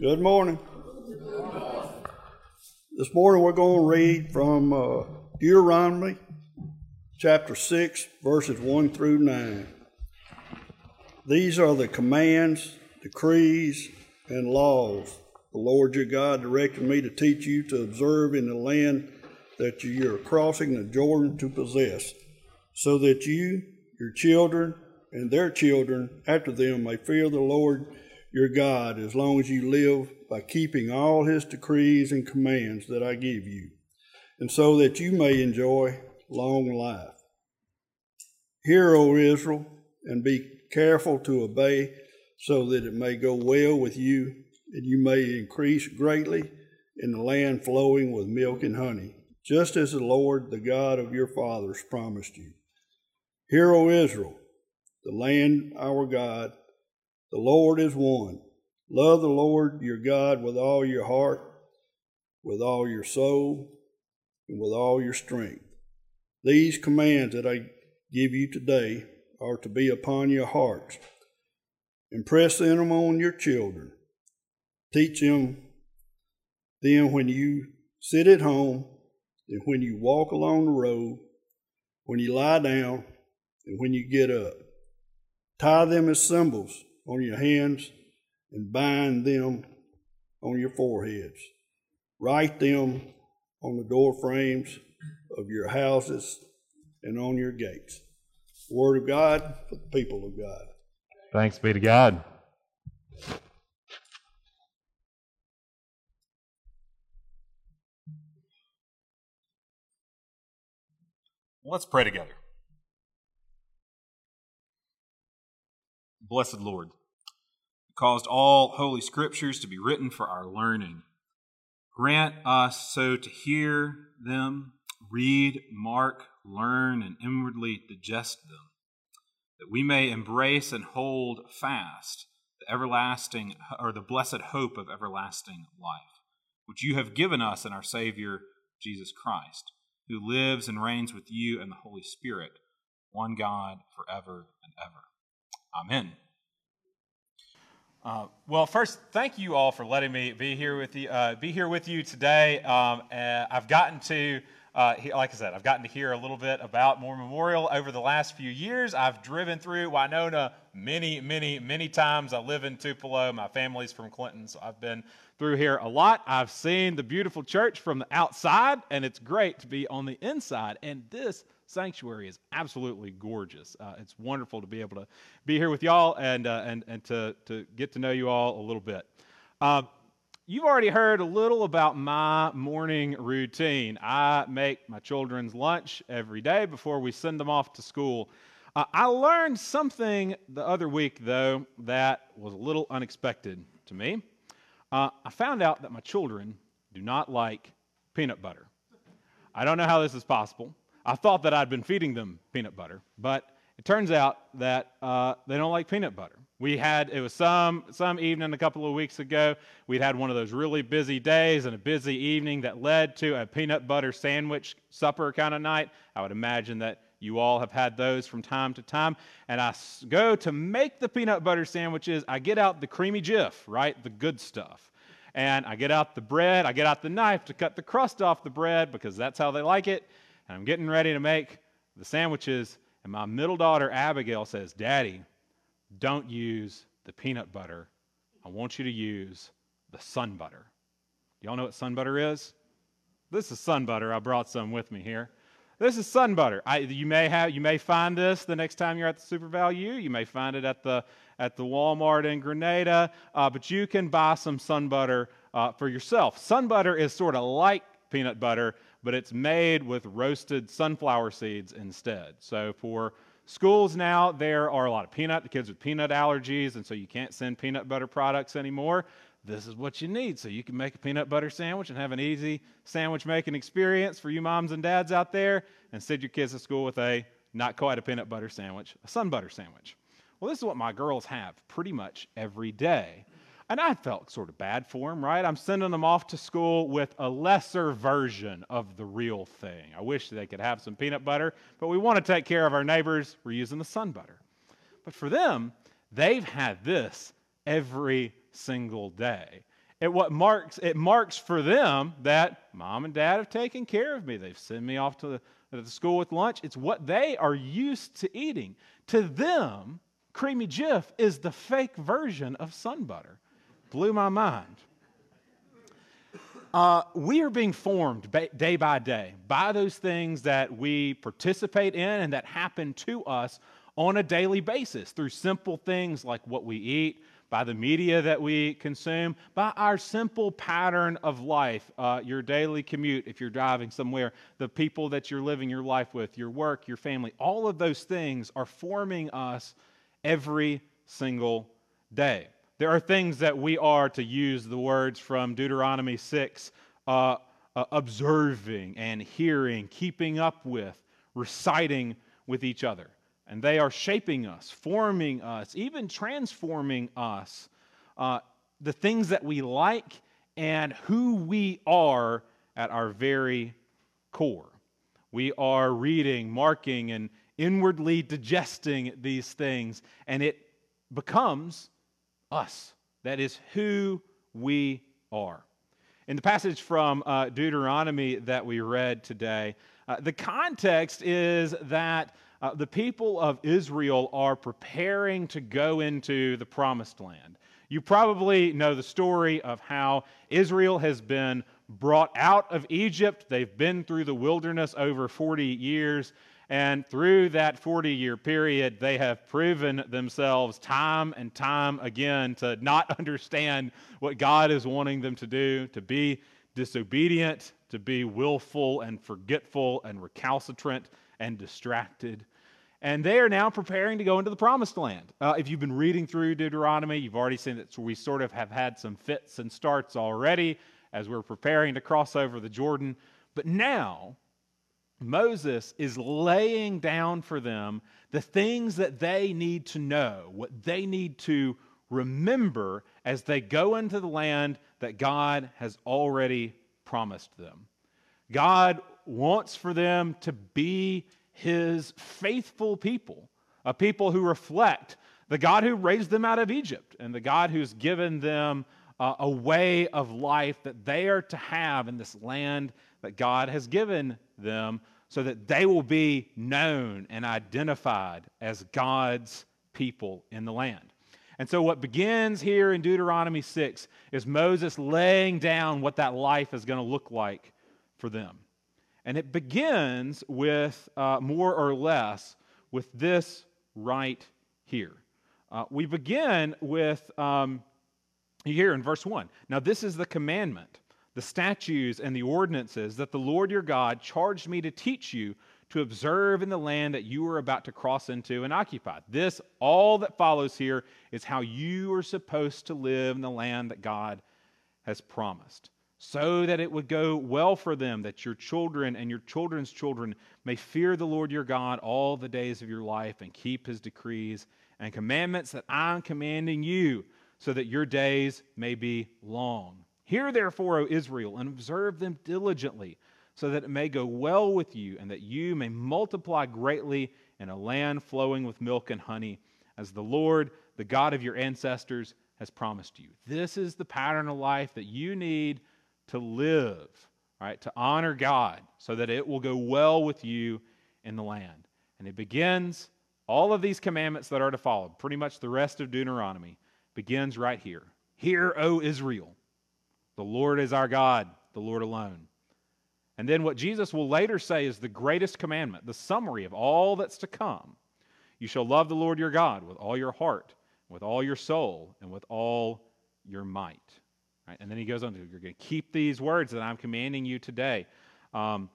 Good morning. This morning we're going to read from uh, Deuteronomy chapter 6, verses 1 through 9. These are the commands, decrees, and laws the Lord your God directed me to teach you to observe in the land that you are crossing the Jordan to possess, so that you, your children, and their children after them may fear the Lord your God as long as you live by keeping all his decrees and commands that I give you, and so that you may enjoy long life. Hear, O Israel, and be careful to obey, so that it may go well with you, and you may increase greatly in the land flowing with milk and honey, just as the Lord, the God of your fathers, promised you. Hear, O Israel, the land our God the Lord is one. Love the Lord your God with all your heart, with all your soul, and with all your strength. These commands that I give you today are to be upon your hearts. Impress them on your children. Teach them then when you sit at home, and when you walk along the road, when you lie down, and when you get up. Tie them as symbols on your hands and bind them on your foreheads. Write them on the door frames of your houses and on your gates. Word of God for the people of God. Thanks be to God. Let's pray together. Blessed Lord, you caused all holy scriptures to be written for our learning. Grant us so to hear them, read, mark, learn, and inwardly digest them, that we may embrace and hold fast the everlasting or the blessed hope of everlasting life, which you have given us in our Savior Jesus Christ, who lives and reigns with you and the Holy Spirit, one God forever and ever. Amen. Uh, well, first, thank you all for letting me be here with you. Uh, be here with you today. Um, I've gotten to, uh, like I said, I've gotten to hear a little bit about Moore Memorial over the last few years. I've driven through Winona many, many, many times. I live in Tupelo. My family's from Clinton, so I've been through here a lot. I've seen the beautiful church from the outside, and it's great to be on the inside. And this sanctuary is absolutely gorgeous. Uh, it's wonderful to be able to be here with y'all and, uh, and, and to, to get to know you all a little bit. Uh, you've already heard a little about my morning routine. I make my children's lunch every day before we send them off to school. Uh, I learned something the other week, though, that was a little unexpected to me. Uh, I found out that my children do not like peanut butter. I don't know how this is possible. I thought that I'd been feeding them peanut butter, but it turns out that uh, they don't like peanut butter. We had it was some some evening a couple of weeks ago. We'd had one of those really busy days and a busy evening that led to a peanut butter sandwich supper kind of night. I would imagine that you all have had those from time to time. And I go to make the peanut butter sandwiches. I get out the creamy Jif, right, the good stuff, and I get out the bread. I get out the knife to cut the crust off the bread because that's how they like it and I'm getting ready to make the sandwiches, and my middle daughter, Abigail, says, Daddy, don't use the peanut butter. I want you to use the sun butter. Y'all know what sun butter is? This is sun butter. I brought some with me here. This is sun butter. I, you may have, you may find this the next time you're at the Super Value. You may find it at the at the Walmart in Grenada, uh, but you can buy some sun butter uh, for yourself. Sun butter is sort of like peanut butter, but it's made with roasted sunflower seeds instead. So for schools now, there are a lot of peanut, the kids with peanut allergies, and so you can't send peanut butter products anymore. This is what you need so you can make a peanut butter sandwich and have an easy sandwich making experience for you moms and dads out there and send your kids to school with a not quite a peanut butter sandwich, a sun butter sandwich. Well, this is what my girls have pretty much every day. And I felt sort of bad for them, right? I'm sending them off to school with a lesser version of the real thing. I wish they could have some peanut butter, but we want to take care of our neighbors. We're using the sun butter. But for them, they've had this every single day. it what marks it marks for them that mom and dad have taken care of me. They've sent me off to the, to the school with lunch. It's what they are used to eating. To them, creamy Jif is the fake version of sun butter. Blew my mind. Uh, we are being formed day by day by those things that we participate in and that happen to us on a daily basis through simple things like what we eat, by the media that we consume, by our simple pattern of life, uh, your daily commute, if you're driving somewhere, the people that you're living your life with, your work, your family, all of those things are forming us every single day. There are things that we are, to use the words from Deuteronomy 6, uh, uh, observing and hearing, keeping up with, reciting with each other and they are shaping us, forming us, even transforming us. Uh, the things that we like and who we are at our very core. We are reading, marking, and inwardly digesting these things, and it becomes us. That is who we are. In the passage from uh, Deuteronomy that we read today, uh, the context is that uh, the people of Israel are preparing to go into the promised land. You probably know the story of how Israel has been brought out of Egypt. They've been through the wilderness over 40 years. And through that 40 year period, they have proven themselves time and time again to not understand what God is wanting them to do, to be disobedient, to be willful and forgetful and recalcitrant and distracted. And they are now preparing to go into the promised land. Uh, if you've been reading through Deuteronomy, you've already seen that we sort of have had some fits and starts already as we're preparing to cross over the Jordan. But now, Moses is laying down for them the things that they need to know, what they need to remember as they go into the land that God has already promised them. God wants for them to be his faithful people, a people who reflect the God who raised them out of Egypt and the God who's given them uh, a way of life that they are to have in this land that God has given them so that they will be known and identified as God's people in the land. And so, what begins here in Deuteronomy 6 is Moses laying down what that life is going to look like for them. And it begins with uh, more or less with this right here. Uh, we begin with, um, here in verse 1. Now, this is the commandment, the statutes, and the ordinances that the Lord your God charged me to teach you to observe in the land that you are about to cross into and occupy. This, all that follows here, is how you are supposed to live in the land that God has promised so that it would go well for them, that your children and your children's children may fear the Lord your God all the days of your life and keep his decrees and commandments that I'm commanding you, so that your days may be long. Hear therefore, O Israel, and observe them diligently, so that it may go well with you, and that you may multiply greatly in a land flowing with milk and honey, as the Lord, the God of your ancestors, has promised you. This is the pattern of life that you need to live, right? To honor God so that it will go well with you in the land. And it begins, all of these commandments that are to follow, pretty much the rest of Deuteronomy, begins right here. Hear, O Israel, the Lord is our God, the Lord alone. And then what Jesus will later say is the greatest commandment, the summary of all that's to come. You shall love the Lord your God with all your heart, with all your soul, and with all your might. Right? And then he goes on to, you're going to keep these words that I'm commanding you today um,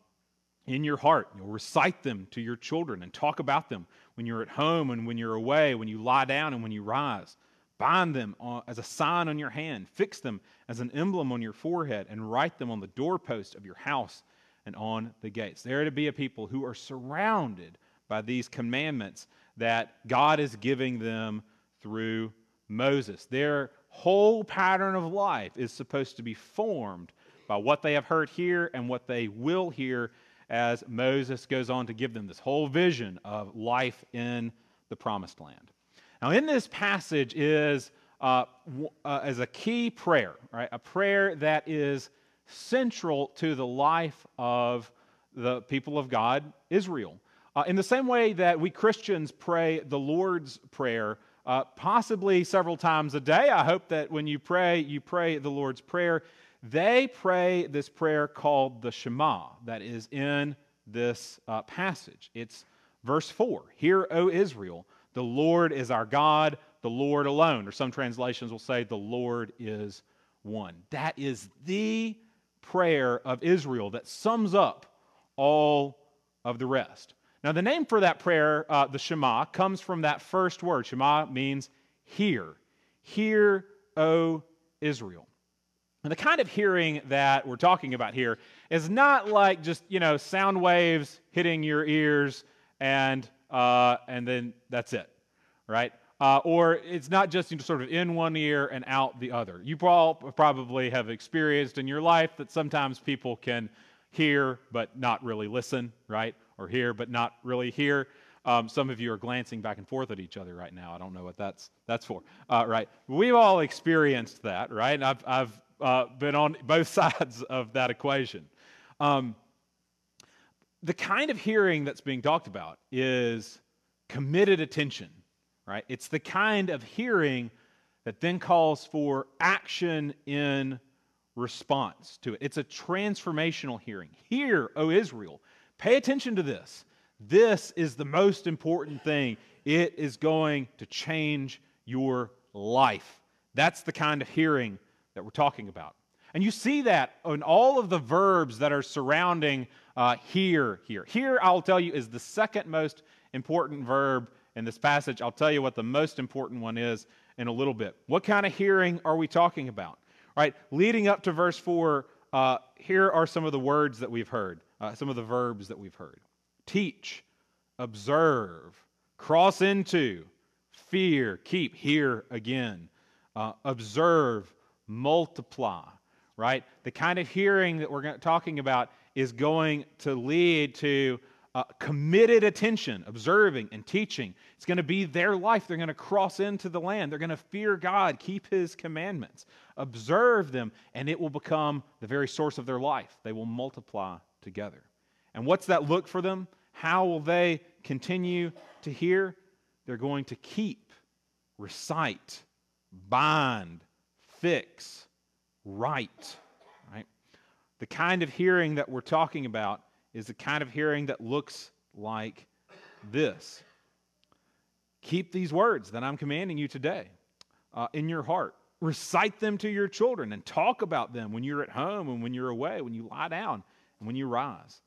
in your heart. You'll recite them to your children and talk about them when you're at home and when you're away, when you lie down and when you rise. Bind them as a sign on your hand, fix them as an emblem on your forehead, and write them on the doorpost of your house and on the gates. They are to be a people who are surrounded by these commandments that God is giving them through Moses. They're whole pattern of life is supposed to be formed by what they have heard here and what they will hear as Moses goes on to give them this whole vision of life in the promised land. Now, in this passage is uh, uh, as a key prayer, right? A prayer that is central to the life of the people of God, Israel. Uh, in the same way that we Christians pray the Lord's Prayer, uh, possibly several times a day. I hope that when you pray, you pray the Lord's Prayer. They pray this prayer called the Shema that is in this uh, passage. It's verse 4 Hear, O Israel, the Lord is our God, the Lord alone. Or some translations will say, the Lord is one. That is the prayer of Israel that sums up all of the rest. Now, the name for that prayer, uh, the Shema, comes from that first word. Shema means hear. Hear, O Israel. And the kind of hearing that we're talking about here is not like just, you know, sound waves hitting your ears and, uh, and then that's it, right? Uh, or it's not just you know, sort of in one ear and out the other. You all probably have experienced in your life that sometimes people can hear but not really listen, right? Or hear but not really hear. Um, some of you are glancing back and forth at each other right now. I don't know what that's that's for, uh, right? We've all experienced that, right? I've I've uh, been on both sides of that equation. Um, the kind of hearing that's being talked about is committed attention right? It's the kind of hearing that then calls for action in response to it. It's a transformational hearing. Hear, O Israel, pay attention to this. This is the most important thing. It is going to change your life. That's the kind of hearing that we're talking about. And you see that in all of the verbs that are surrounding uh, hear, here. Here, I'll tell you, is the second most important verb in this passage. I'll tell you what the most important one is in a little bit. What kind of hearing are we talking about? Right, leading up to verse 4, uh, here are some of the words that we've heard, uh, some of the verbs that we've heard teach, observe, cross into, fear, keep, hear again, uh, observe, multiply, right? The kind of hearing that we're talking about is going to lead to uh, committed attention, observing and teaching. It's going to be their life. They're going to cross into the land. They're going to fear God, keep His commandments, observe them, and it will become the very source of their life. They will multiply together. And what's that look for them? How will they continue to hear? They're going to keep, recite, bind, fix, write. The kind of hearing that we're talking about is the kind of hearing that looks like this Keep these words that I'm commanding you today uh, in your heart. Recite them to your children and talk about them when you're at home and when you're away, when you lie down and when you rise.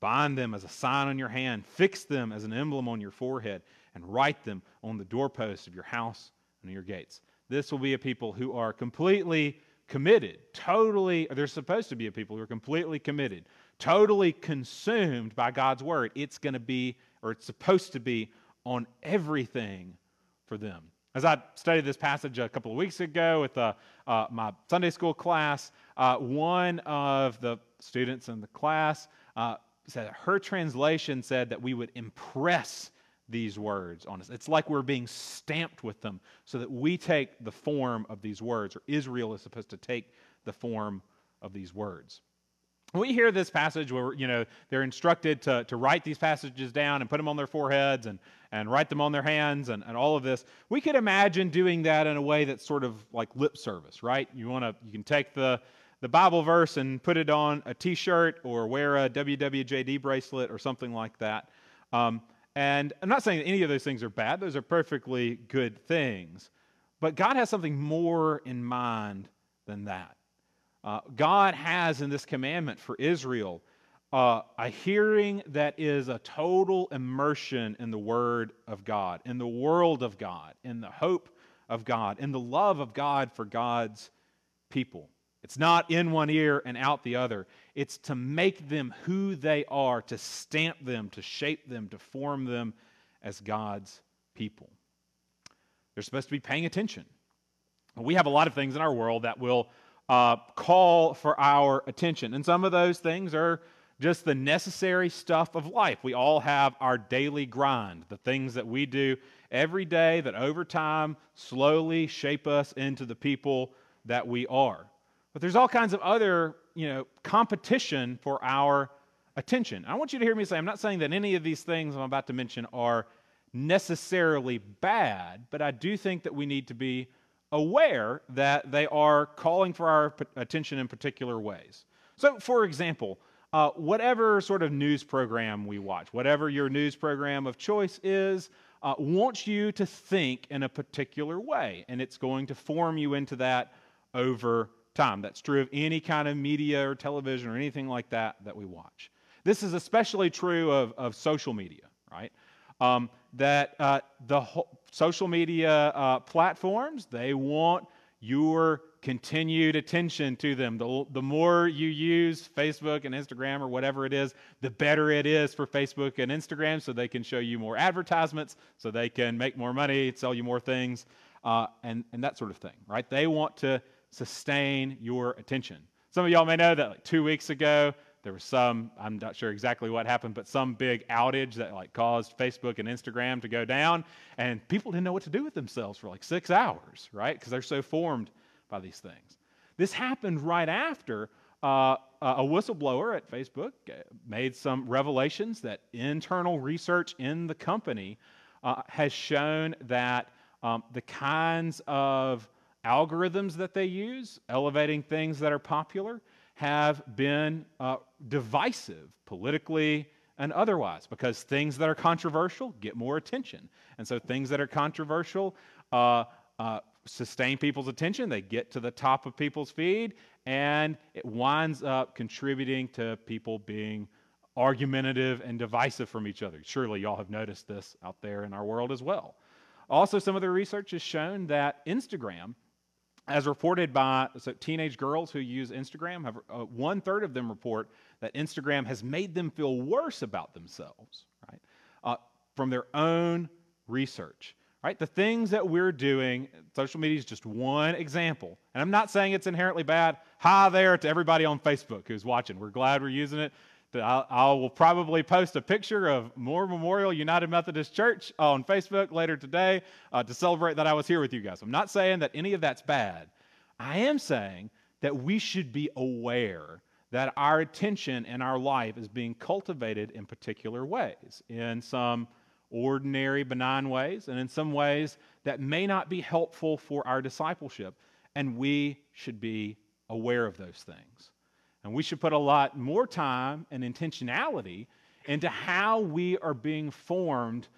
Bind them as a sign on your hand, fix them as an emblem on your forehead, and write them on the doorposts of your house and your gates. This will be a people who are completely committed, totally, they're supposed to be a people who are completely committed totally consumed by God's word. It's going to be, or it's supposed to be, on everything for them. As I studied this passage a couple of weeks ago with uh, uh, my Sunday school class, uh, one of the students in the class uh, said her translation said that we would impress these words on us. It's like we're being stamped with them so that we take the form of these words, or Israel is supposed to take the form of these words. We hear this passage where you know they're instructed to, to write these passages down and put them on their foreheads and, and write them on their hands and, and all of this. We could imagine doing that in a way that's sort of like lip service right? You want to you can take the the bible verse and put it on a t-shirt or wear a wwjd bracelet or something like that. Um, and i'm not saying that any of those things are bad. Those are perfectly good things. But god has something more in mind than that. Uh, God has in this commandment for Israel uh, a hearing that is a total immersion in the Word of God, in the world of God, in the hope of God, in the love of God for God's people. It's not in one ear and out the other. It's to make them who they are, to stamp them, to shape them, to form them as God's people. They're supposed to be paying attention. We have a lot of things in our world that will uh, call for our attention. And some of those things are just the necessary stuff of life. We all have our daily grind, the things that we do every day that over time slowly shape us into the people that we are. But there's all kinds of other, you know, competition for our attention. I want you to hear me say I'm not saying that any of these things I'm about to mention are necessarily bad, but I do think that we need to be aware that they are calling for our attention in particular ways. So, for example, uh, whatever sort of news program we watch, whatever your news program of choice is, uh, wants you to think in a particular way, and it's going to form you into that over time. That's true of any kind of media or television or anything like that that we watch. This is especially true of, of social media, right? Um, that uh, the social media uh, platforms, they want your continued attention to them. The, the more you use Facebook and Instagram or whatever it is, the better it is for Facebook and Instagram so they can show you more advertisements, so they can make more money, sell you more things, uh, and, and that sort of thing, right? They want to sustain your attention. Some of y'all may know that like two weeks ago, there was some i'm not sure exactly what happened but some big outage that like caused facebook and instagram to go down and people didn't know what to do with themselves for like six hours right because they're so formed by these things this happened right after uh, a whistleblower at facebook uh, made some revelations that internal research in the company uh, has shown that um, the kinds of algorithms that they use elevating things that are popular have been uh, divisive politically and otherwise because things that are controversial get more attention. And so things that are controversial uh, uh, sustain people's attention, they get to the top of people's feed, and it winds up contributing to people being argumentative and divisive from each other. Surely y'all have noticed this out there in our world as well. Also, some of the research has shown that Instagram as reported by so teenage girls who use Instagram, have, uh, one third of them report that Instagram has made them feel worse about themselves, right? Uh, from their own research, right? The things that we're doing, social media is just one example. And I'm not saying it's inherently bad. Hi there to everybody on Facebook who's watching. We're glad we're using it. I, will probably post a picture of Moore Memorial United Methodist Church on Facebook later today uh, to celebrate that I was here with you guys. I'm not saying that any of that's bad. I am saying that we should be aware that our attention and our life is being cultivated in particular ways, in some ordinary, benign ways, and in some ways that may not be helpful for our discipleship. And we should be aware of those things. And we should put a lot more time and intentionality into how we are being formed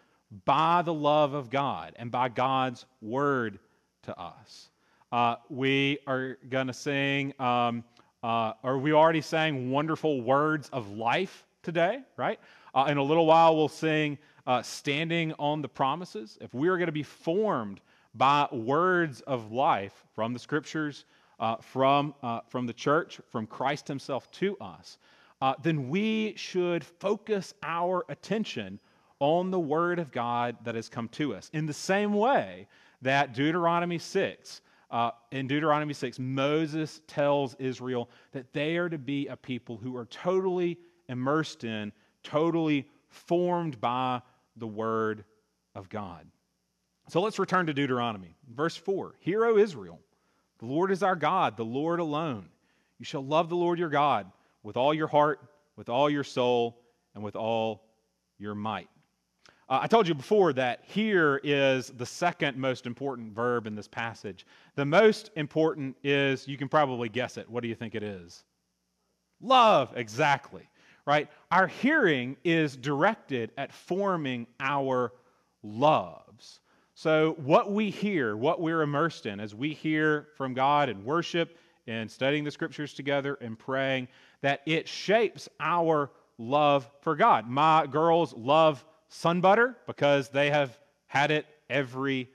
by the love of God and by God's word to us. Uh, we are going to sing, um, uh, or we already sang wonderful words of life today, right? Uh, in a little while, we'll sing uh, Standing on the Promises. If we are going to be formed by words of life from the scriptures, uh, from, uh, from the church, from Christ Himself to us, uh, then we should focus our attention on the Word of God that has come to us. In the same way that Deuteronomy 6, uh, in Deuteronomy 6, Moses tells Israel that they are to be a people who are totally immersed in, totally formed by the Word of God. So let's return to Deuteronomy. Verse 4 Hear, O Israel, the Lord is our God, the Lord alone. You shall love the Lord your God with all your heart, with all your soul, and with all your might. Uh, I told you before that here is the second most important verb in this passage. The most important is, you can probably guess it. What do you think it is? Love, exactly, right? Our hearing is directed at forming our loves. So, what we hear, what we're immersed in, as we hear from God and worship and studying the scriptures together and praying, that it shapes our love for God. My girls love sun butter because they have had it every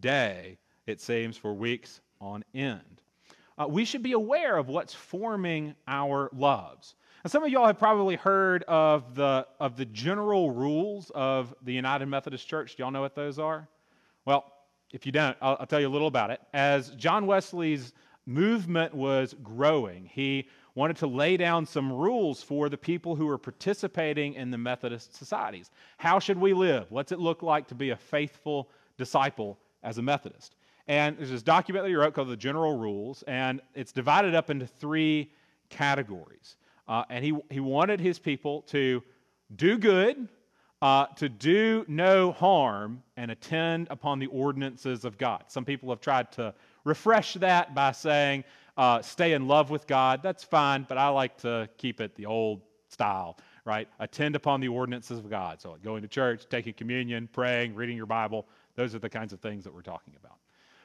day, it seems, for weeks on end. Uh, we should be aware of what's forming our loves. And some of y'all have probably heard of the, of the general rules of the United Methodist Church. Do y'all know what those are? Well, if you don't, I'll, I'll, tell you a little about it. As John Wesley's movement was growing. He wanted to lay down some rules for the people who were participating in the Methodist societies. How should we live? What's it look like to be a faithful disciple as a Methodist? And there's this document that he wrote called the General Rules, and it's divided up into three categories. Uh, and he, he wanted his people to do good, uh, to do no harm, and attend upon the ordinances of God. Some people have tried to refresh that by saying, uh, stay in love with God. That's fine, but I like to keep it the old style, right? Attend upon the ordinances of God. So going to church, taking communion, praying, reading your Bible, those are the kinds of things that we're talking about.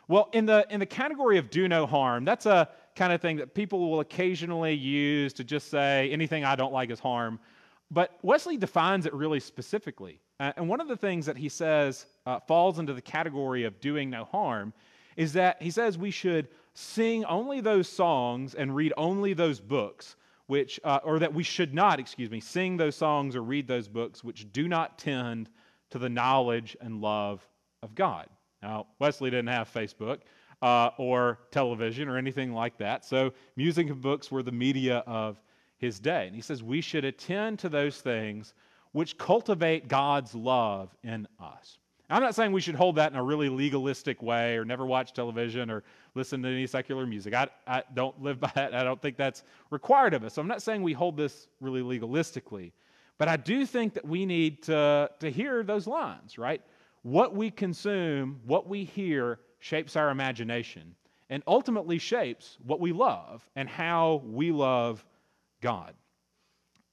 Well, in the, in the category of do no harm, that's a kind of thing that people will occasionally use to just say anything I don't like is harm. But Wesley defines it really specifically. Uh, and one of the things that he says uh, falls into the category of doing no harm is that he says we should sing only those songs and read only those books which uh, or that we should not excuse me sing those songs or read those books which do not tend to the knowledge and love of god now wesley didn't have facebook uh, or television or anything like that so music and books were the media of his day and he says we should attend to those things which cultivate god's love in us I'm not saying we should hold that in a really legalistic way or never watch television or listen to any secular music. I, I don't live by that. I don't think that's required of us. So I'm not saying we hold this really legalistically. But I do think that we need to, to hear those lines, right? What we consume, what we hear, shapes our imagination and ultimately shapes what we love and how we love God.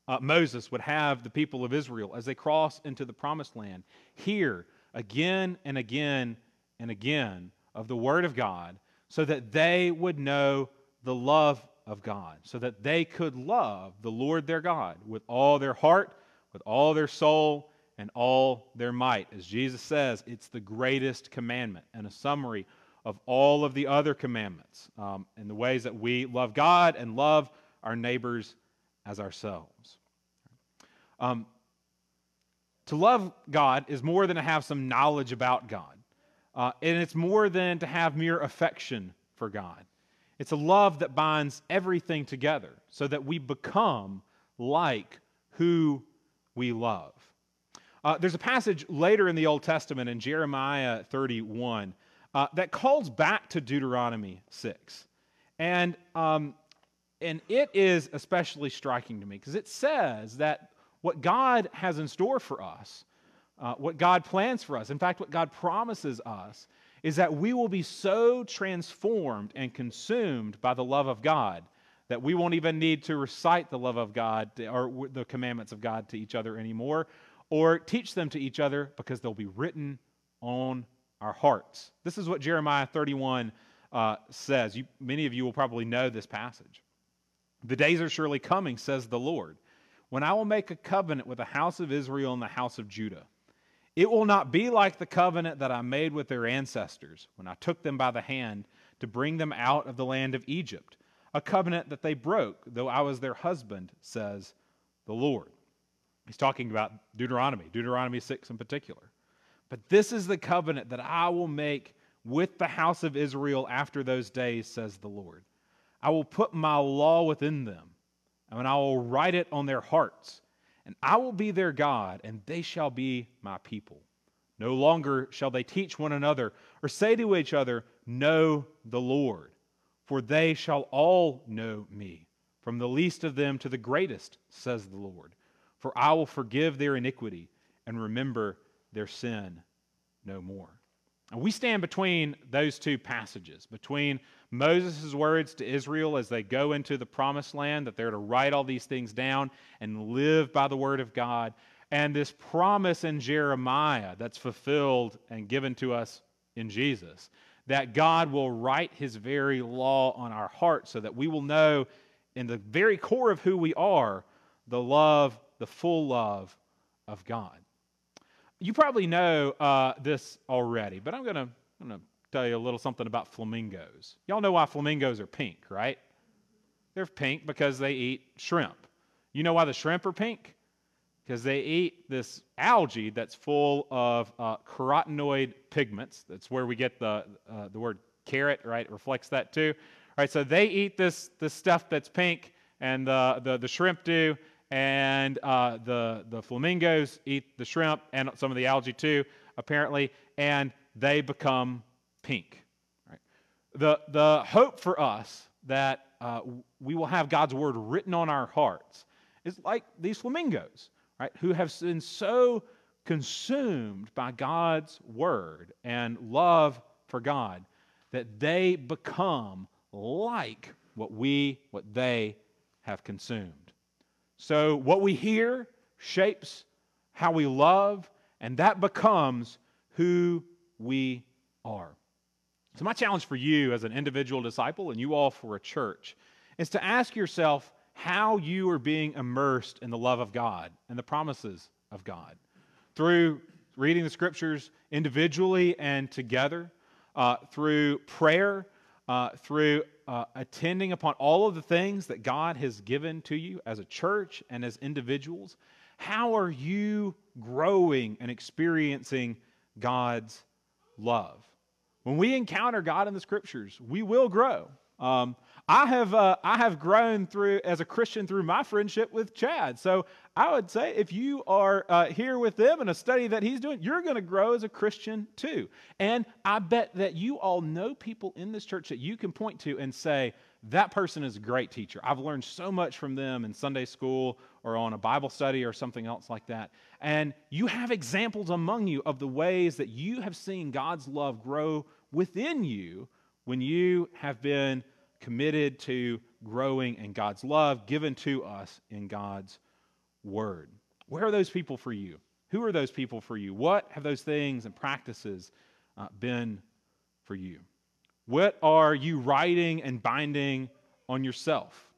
Uh, Moses would have the people of Israel, as they cross into the promised land, hear again and again and again of the Word of God so that they would know the love of God, so that they could love the Lord their God with all their heart, with all their soul, and all their might. As Jesus says, it's the greatest commandment and a summary of all of the other commandments um, and the ways that we love God and love our neighbors as ourselves. Um, to love God is more than to have some knowledge about God, uh, and it's more than to have mere affection for God. It's a love that binds everything together so that we become like who we love. Uh, there's a passage later in the Old Testament in Jeremiah 31 uh, that calls back to Deuteronomy 6. And, um, and it is especially striking to me because it says that what God has in store for us, uh, what God plans for us, in fact, what God promises us, is that we will be so transformed and consumed by the love of God that we won't even need to recite the love of God or the commandments of God to each other anymore or teach them to each other because they'll be written on our hearts. This is what Jeremiah 31 uh, says. You, many of you will probably know this passage. The days are surely coming, says the Lord when I will make a covenant with the house of Israel and the house of Judah. It will not be like the covenant that I made with their ancestors when I took them by the hand to bring them out of the land of Egypt, a covenant that they broke, though I was their husband, says the Lord. He's talking about Deuteronomy, Deuteronomy 6 in particular. But this is the covenant that I will make with the house of Israel after those days, says the Lord. I will put my law within them and I will write it on their hearts. And I will be their God, and they shall be my people. No longer shall they teach one another or say to each other, Know the Lord, for they shall all know me, from the least of them to the greatest, says the Lord. For I will forgive their iniquity and remember their sin no more. And we stand between those two passages, between Moses' words to Israel as they go into the promised land, that they're to write all these things down and live by the word of God, and this promise in Jeremiah that's fulfilled and given to us in Jesus, that God will write his very law on our hearts so that we will know in the very core of who we are the love, the full love of God. You probably know uh, this already, but I'm going to tell you a little something about flamingos. Y'all know why flamingos are pink, right? They're pink because they eat shrimp. You know why the shrimp are pink? Because they eat this algae that's full of uh, carotenoid pigments. That's where we get the, uh, the word carrot, right? It reflects that too, Right, so they eat this, this stuff that's pink, and the, the, the shrimp do, and uh, the, the flamingos eat the shrimp and some of the algae too, apparently, and they become pink. Right? The, the hope for us that uh, we will have God's word written on our hearts is like these flamingos, right, who have been so consumed by God's word and love for God that they become like what we, what they have consumed. So, what we hear shapes how we love, and that becomes who we are. So, my challenge for you as an individual disciple and you all for a church is to ask yourself how you are being immersed in the love of God and the promises of God through reading the scriptures individually and together, uh, through prayer, uh, through uh, attending upon all of the things that God has given to you as a church and as individuals. How are you growing and experiencing God's love? When we encounter God in the scriptures, we will grow. Um, I have uh, I have grown through as a Christian through my friendship with Chad. So I would say if you are uh, here with them in a study that he's doing, you're going to grow as a Christian too. And I bet that you all know people in this church that you can point to and say that person is a great teacher. I've learned so much from them in Sunday school or on a Bible study or something else like that. And you have examples among you of the ways that you have seen God's love grow within you when you have been committed to growing in God's love given to us in God's word. Where are those people for you? Who are those people for you? What have those things and practices uh, been for you? What are you writing and binding on yourself?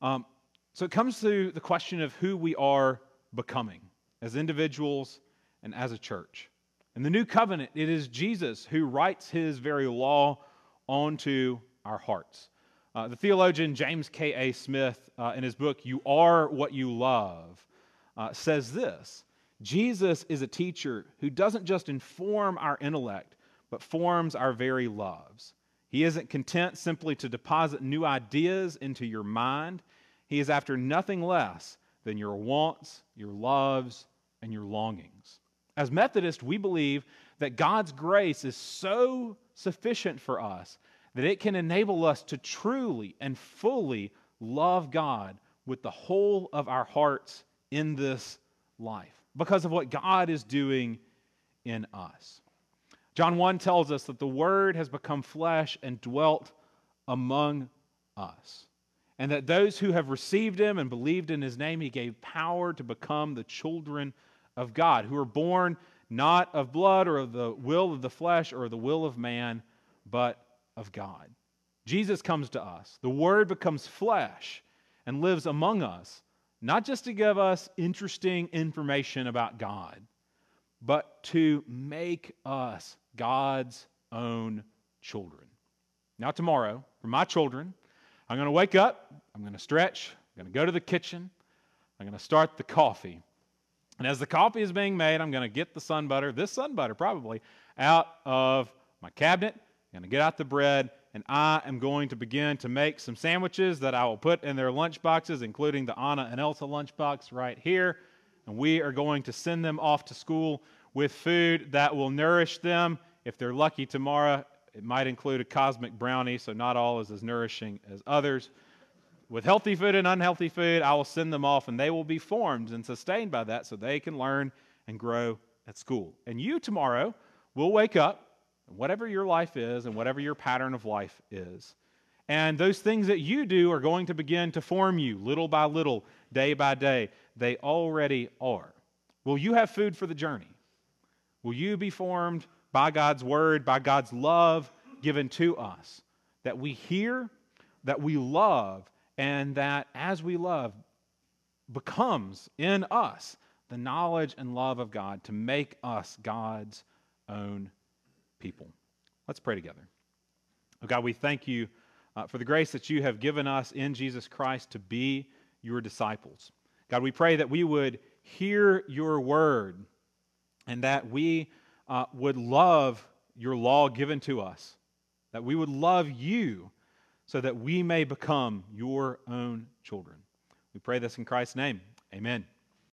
Um, so it comes to the question of who we are becoming as individuals and as a church. In the new covenant, it is Jesus who writes his very law onto our hearts. Uh, the theologian James K.A. Smith, uh, in his book, You Are What You Love, uh, says this Jesus is a teacher who doesn't just inform our intellect, but forms our very loves. He isn't content simply to deposit new ideas into your mind. He is after nothing less than your wants, your loves, and your longings. As Methodists, we believe that God's grace is so sufficient for us that it can enable us to truly and fully love God with the whole of our hearts in this life because of what God is doing in us. John 1 tells us that the Word has become flesh and dwelt among us, and that those who have received Him and believed in His name, He gave power to become the children of God, who are born not of blood or of the will of the flesh or the will of man, but of God. Jesus comes to us. The Word becomes flesh and lives among us, not just to give us interesting information about God, but to make us God's own children. Now, tomorrow, for my children, I'm going to wake up, I'm going to stretch, I'm going to go to the kitchen, I'm going to start the coffee. And as the coffee is being made, I'm going to get the sun butter, this sun butter probably, out of my cabinet. I'm going to get out the bread, and I am going to begin to make some sandwiches that I will put in their lunch boxes, including the Anna and Elsa lunchbox right here. And we are going to send them off to school with food that will nourish them. If they're lucky tomorrow, it might include a cosmic brownie, so not all is as nourishing as others with healthy food and unhealthy food, I will send them off and they will be formed and sustained by that so they can learn and grow at school. And you tomorrow will wake up, whatever your life is and whatever your pattern of life is. And those things that you do are going to begin to form you little by little, day by day. They already are. Will you have food for the journey? Will you be formed by God's word, by God's love given to us? That we hear, that we love, and that as we love becomes in us the knowledge and love of God to make us God's own people. Let's pray together. Oh God, we thank you uh, for the grace that you have given us in Jesus Christ to be your disciples. God, we pray that we would hear your word and that we uh, would love your law given to us that we would love you so that we may become your own children. We pray this in Christ's name. Amen.